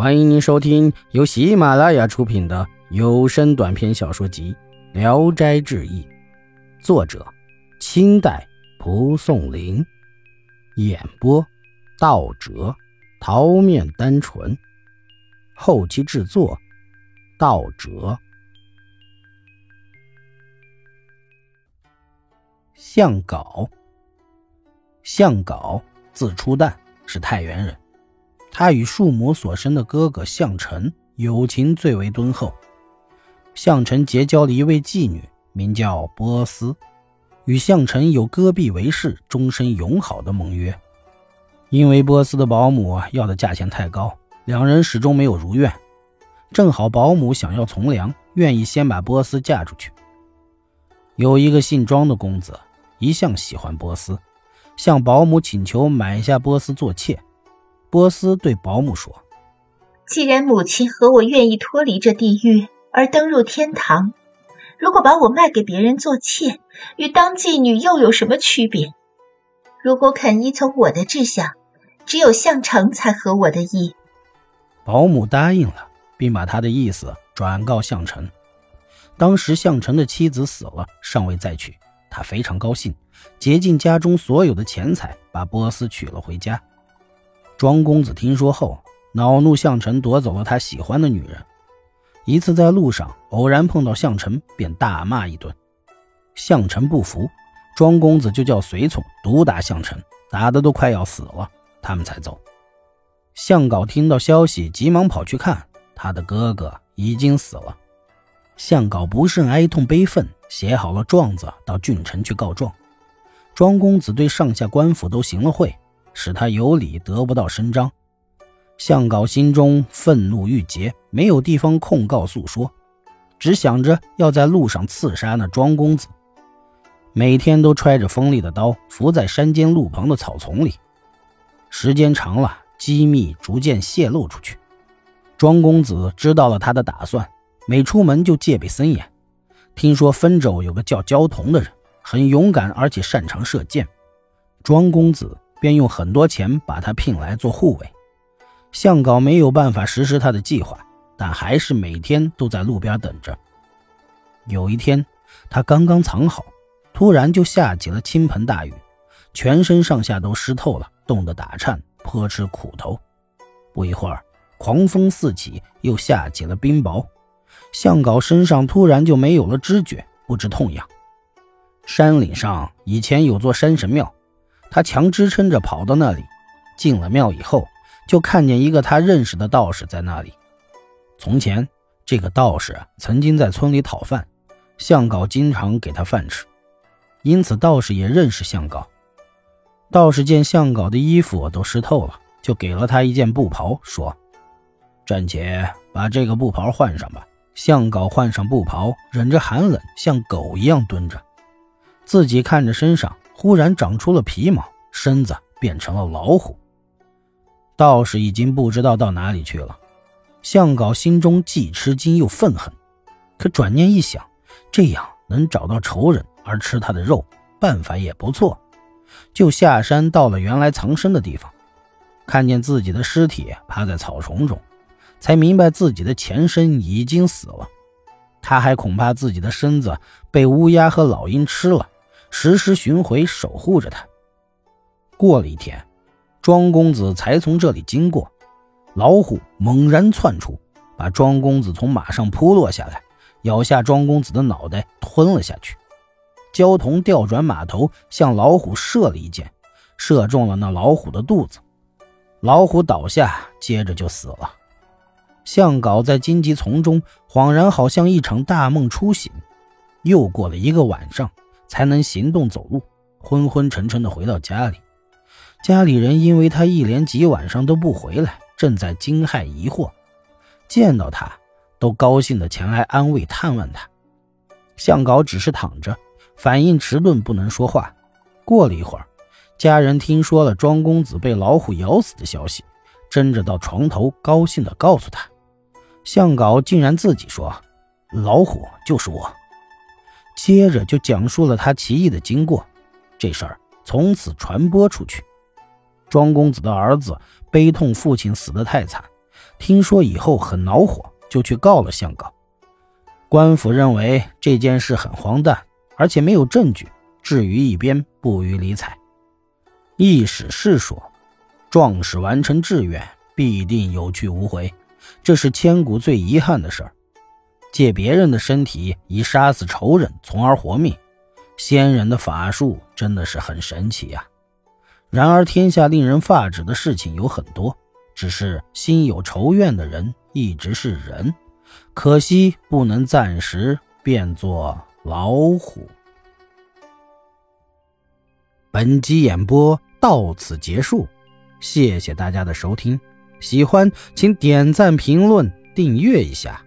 欢迎您收听由喜马拉雅出品的有声短篇小说集《聊斋志异》，作者：清代蒲松龄，演播：道哲、桃面单纯，后期制作：道哲。向稿，向稿，字初旦，是太原人。他与庶母所生的哥哥向臣友情最为敦厚。向臣结交了一位妓女，名叫波斯，与向臣有割臂为誓、终身永好的盟约。因为波斯的保姆要的价钱太高，两人始终没有如愿。正好保姆想要从良，愿意先把波斯嫁出去。有一个姓庄的公子，一向喜欢波斯，向保姆请求买下波斯做妾。波斯对保姆说：“既然母亲和我愿意脱离这地狱而登入天堂，如果把我卖给别人做妾，与当妓女又有什么区别？如果肯依从我的志向，只有向成才合我的意。”保姆答应了，并把他的意思转告向成。当时向成的妻子死了，尚未再娶，他非常高兴，竭尽家中所有的钱财，把波斯娶了回家。庄公子听说后，恼怒向臣夺走了他喜欢的女人。一次在路上偶然碰到向臣，便大骂一顿。向臣不服，庄公子就叫随从毒打向臣，打得都快要死了，他们才走。向稿听到消息，急忙跑去看，他的哥哥已经死了。向稿不甚哀痛悲愤，写好了状子到郡城去告状。庄公子对上下官府都行了贿。使他有理得不到伸张，向稿心中愤怒郁结，没有地方控告诉说，只想着要在路上刺杀那庄公子。每天都揣着锋利的刀，伏在山间路旁的草丛里。时间长了，机密逐渐泄露出去。庄公子知道了他的打算，每出门就戒备森严。听说汾州有个叫焦桐的人，很勇敢，而且擅长射箭。庄公子。便用很多钱把他聘来做护卫。向稿没有办法实施他的计划，但还是每天都在路边等着。有一天，他刚刚藏好，突然就下起了倾盆大雨，全身上下都湿透了，冻得打颤，颇吃苦头。不一会儿，狂风四起，又下起了冰雹。向稿身上突然就没有了知觉，不知痛痒。山岭上以前有座山神庙。他强支撑着跑到那里，进了庙以后，就看见一个他认识的道士在那里。从前，这个道士曾经在村里讨饭，向稿经常给他饭吃，因此道士也认识向稿。道士见向稿的衣服都湿透了，就给了他一件布袍，说：“暂且把这个布袍换上吧。”向稿换上布袍，忍着寒冷，像狗一样蹲着，自己看着身上。忽然长出了皮毛，身子变成了老虎。道士已经不知道到哪里去了。向稿心中既吃惊又愤恨，可转念一想，这样能找到仇人而吃他的肉，办法也不错，就下山到了原来藏身的地方，看见自己的尸体趴在草丛中，才明白自己的前身已经死了。他还恐怕自己的身子被乌鸦和老鹰吃了。时时巡回守护着他。过了一天，庄公子才从这里经过，老虎猛然窜出，把庄公子从马上扑落下来，咬下庄公子的脑袋吞了下去。焦桐调转马头向老虎射了一箭，射中了那老虎的肚子，老虎倒下，接着就死了。向稿在荆棘丛中恍然好像一场大梦初醒，又过了一个晚上。才能行动走路，昏昏沉沉的回到家里。家里人因为他一连几晚上都不回来，正在惊骇疑惑。见到他，都高兴的前来安慰探望他。向稿只是躺着，反应迟钝，不能说话。过了一会儿，家人听说了庄公子被老虎咬死的消息，争着到床头，高兴的告诉他。向稿竟然自己说：“老虎就是我。”接着就讲述了他奇异的经过，这事儿从此传播出去。庄公子的儿子悲痛父亲死得太惨，听说以后很恼火，就去告了相告。官府认为这件事很荒诞，而且没有证据，置于一边，不予理睬。易史是说：“壮士完成志愿，必定有去无回，这是千古最遗憾的事儿。借别人的身体以杀死仇人，从而活命，仙人的法术真的是很神奇呀。然而天下令人发指的事情有很多，只是心有仇怨的人一直是人，可惜不能暂时变作老虎。”本集演播。到此结束，谢谢大家的收听。喜欢请点赞、评论、订阅一下。